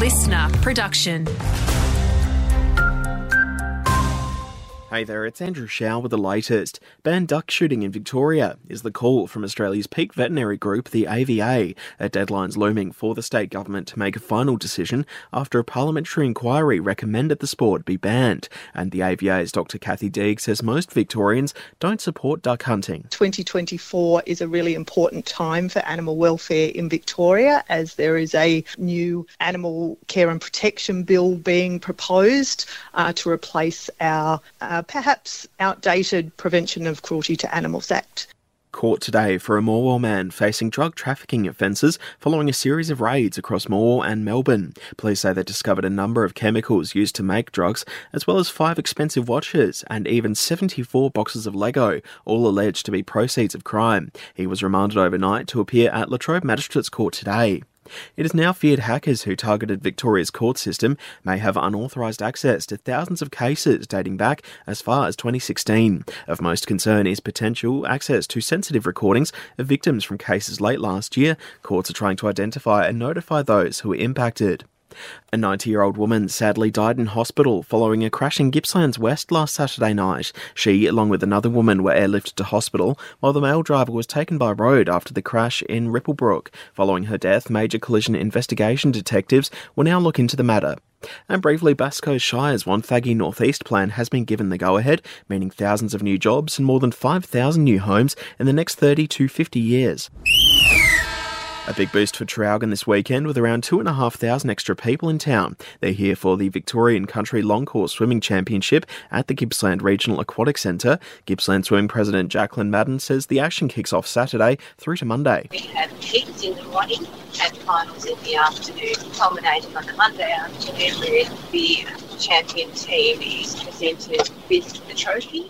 listener production. Hey there, it's Andrew Shaw with the latest. Ban duck shooting in Victoria is the call from Australia's peak veterinary group, the AVA, a deadline's looming for the state government to make a final decision after a parliamentary inquiry recommended the sport be banned. And the AVA's Dr. Kathy Deeg says most Victorians don't support duck hunting. 2024 is a really important time for animal welfare in Victoria as there is a new animal care and protection bill being proposed uh, to replace our uh, Uh, perhaps outdated Prevention of Cruelty to Animals Act. Court today for a Morwell man facing drug trafficking offences following a series of raids across Morwell and Melbourne. Police say they discovered a number of chemicals used to make drugs, as well as five expensive watches and even 74 boxes of Lego, all alleged to be proceeds of crime. He was remanded overnight to appear at Latrobe Magistrates Court today. It is now feared hackers who targeted Victoria's court system may have unauthorised access to thousands of cases dating back as far as 2016. Of most concern is potential access to sensitive recordings of victims from cases late last year. Courts are trying to identify and notify those who were impacted. A 90 year old woman sadly died in hospital following a crash in Gippslands West last Saturday night. She, along with another woman, were airlifted to hospital, while the male driver was taken by road after the crash in Ripplebrook. Following her death, major collision investigation detectives will now look into the matter. And briefly, Bass Coast Shire's Wonthaggi Northeast plan has been given the go ahead, meaning thousands of new jobs and more than 5,000 new homes in the next 30 to 50 years. A big boost for Traralgon this weekend with around 2,500 extra people in town. They're here for the Victorian Country Long Course Swimming Championship at the Gippsland Regional Aquatic Centre. Gippsland Swimming President Jacqueline Madden says the action kicks off Saturday through to Monday. We have heats in the morning and finals in the afternoon, culminating on the Monday afternoon where the champion team is presented with the trophy.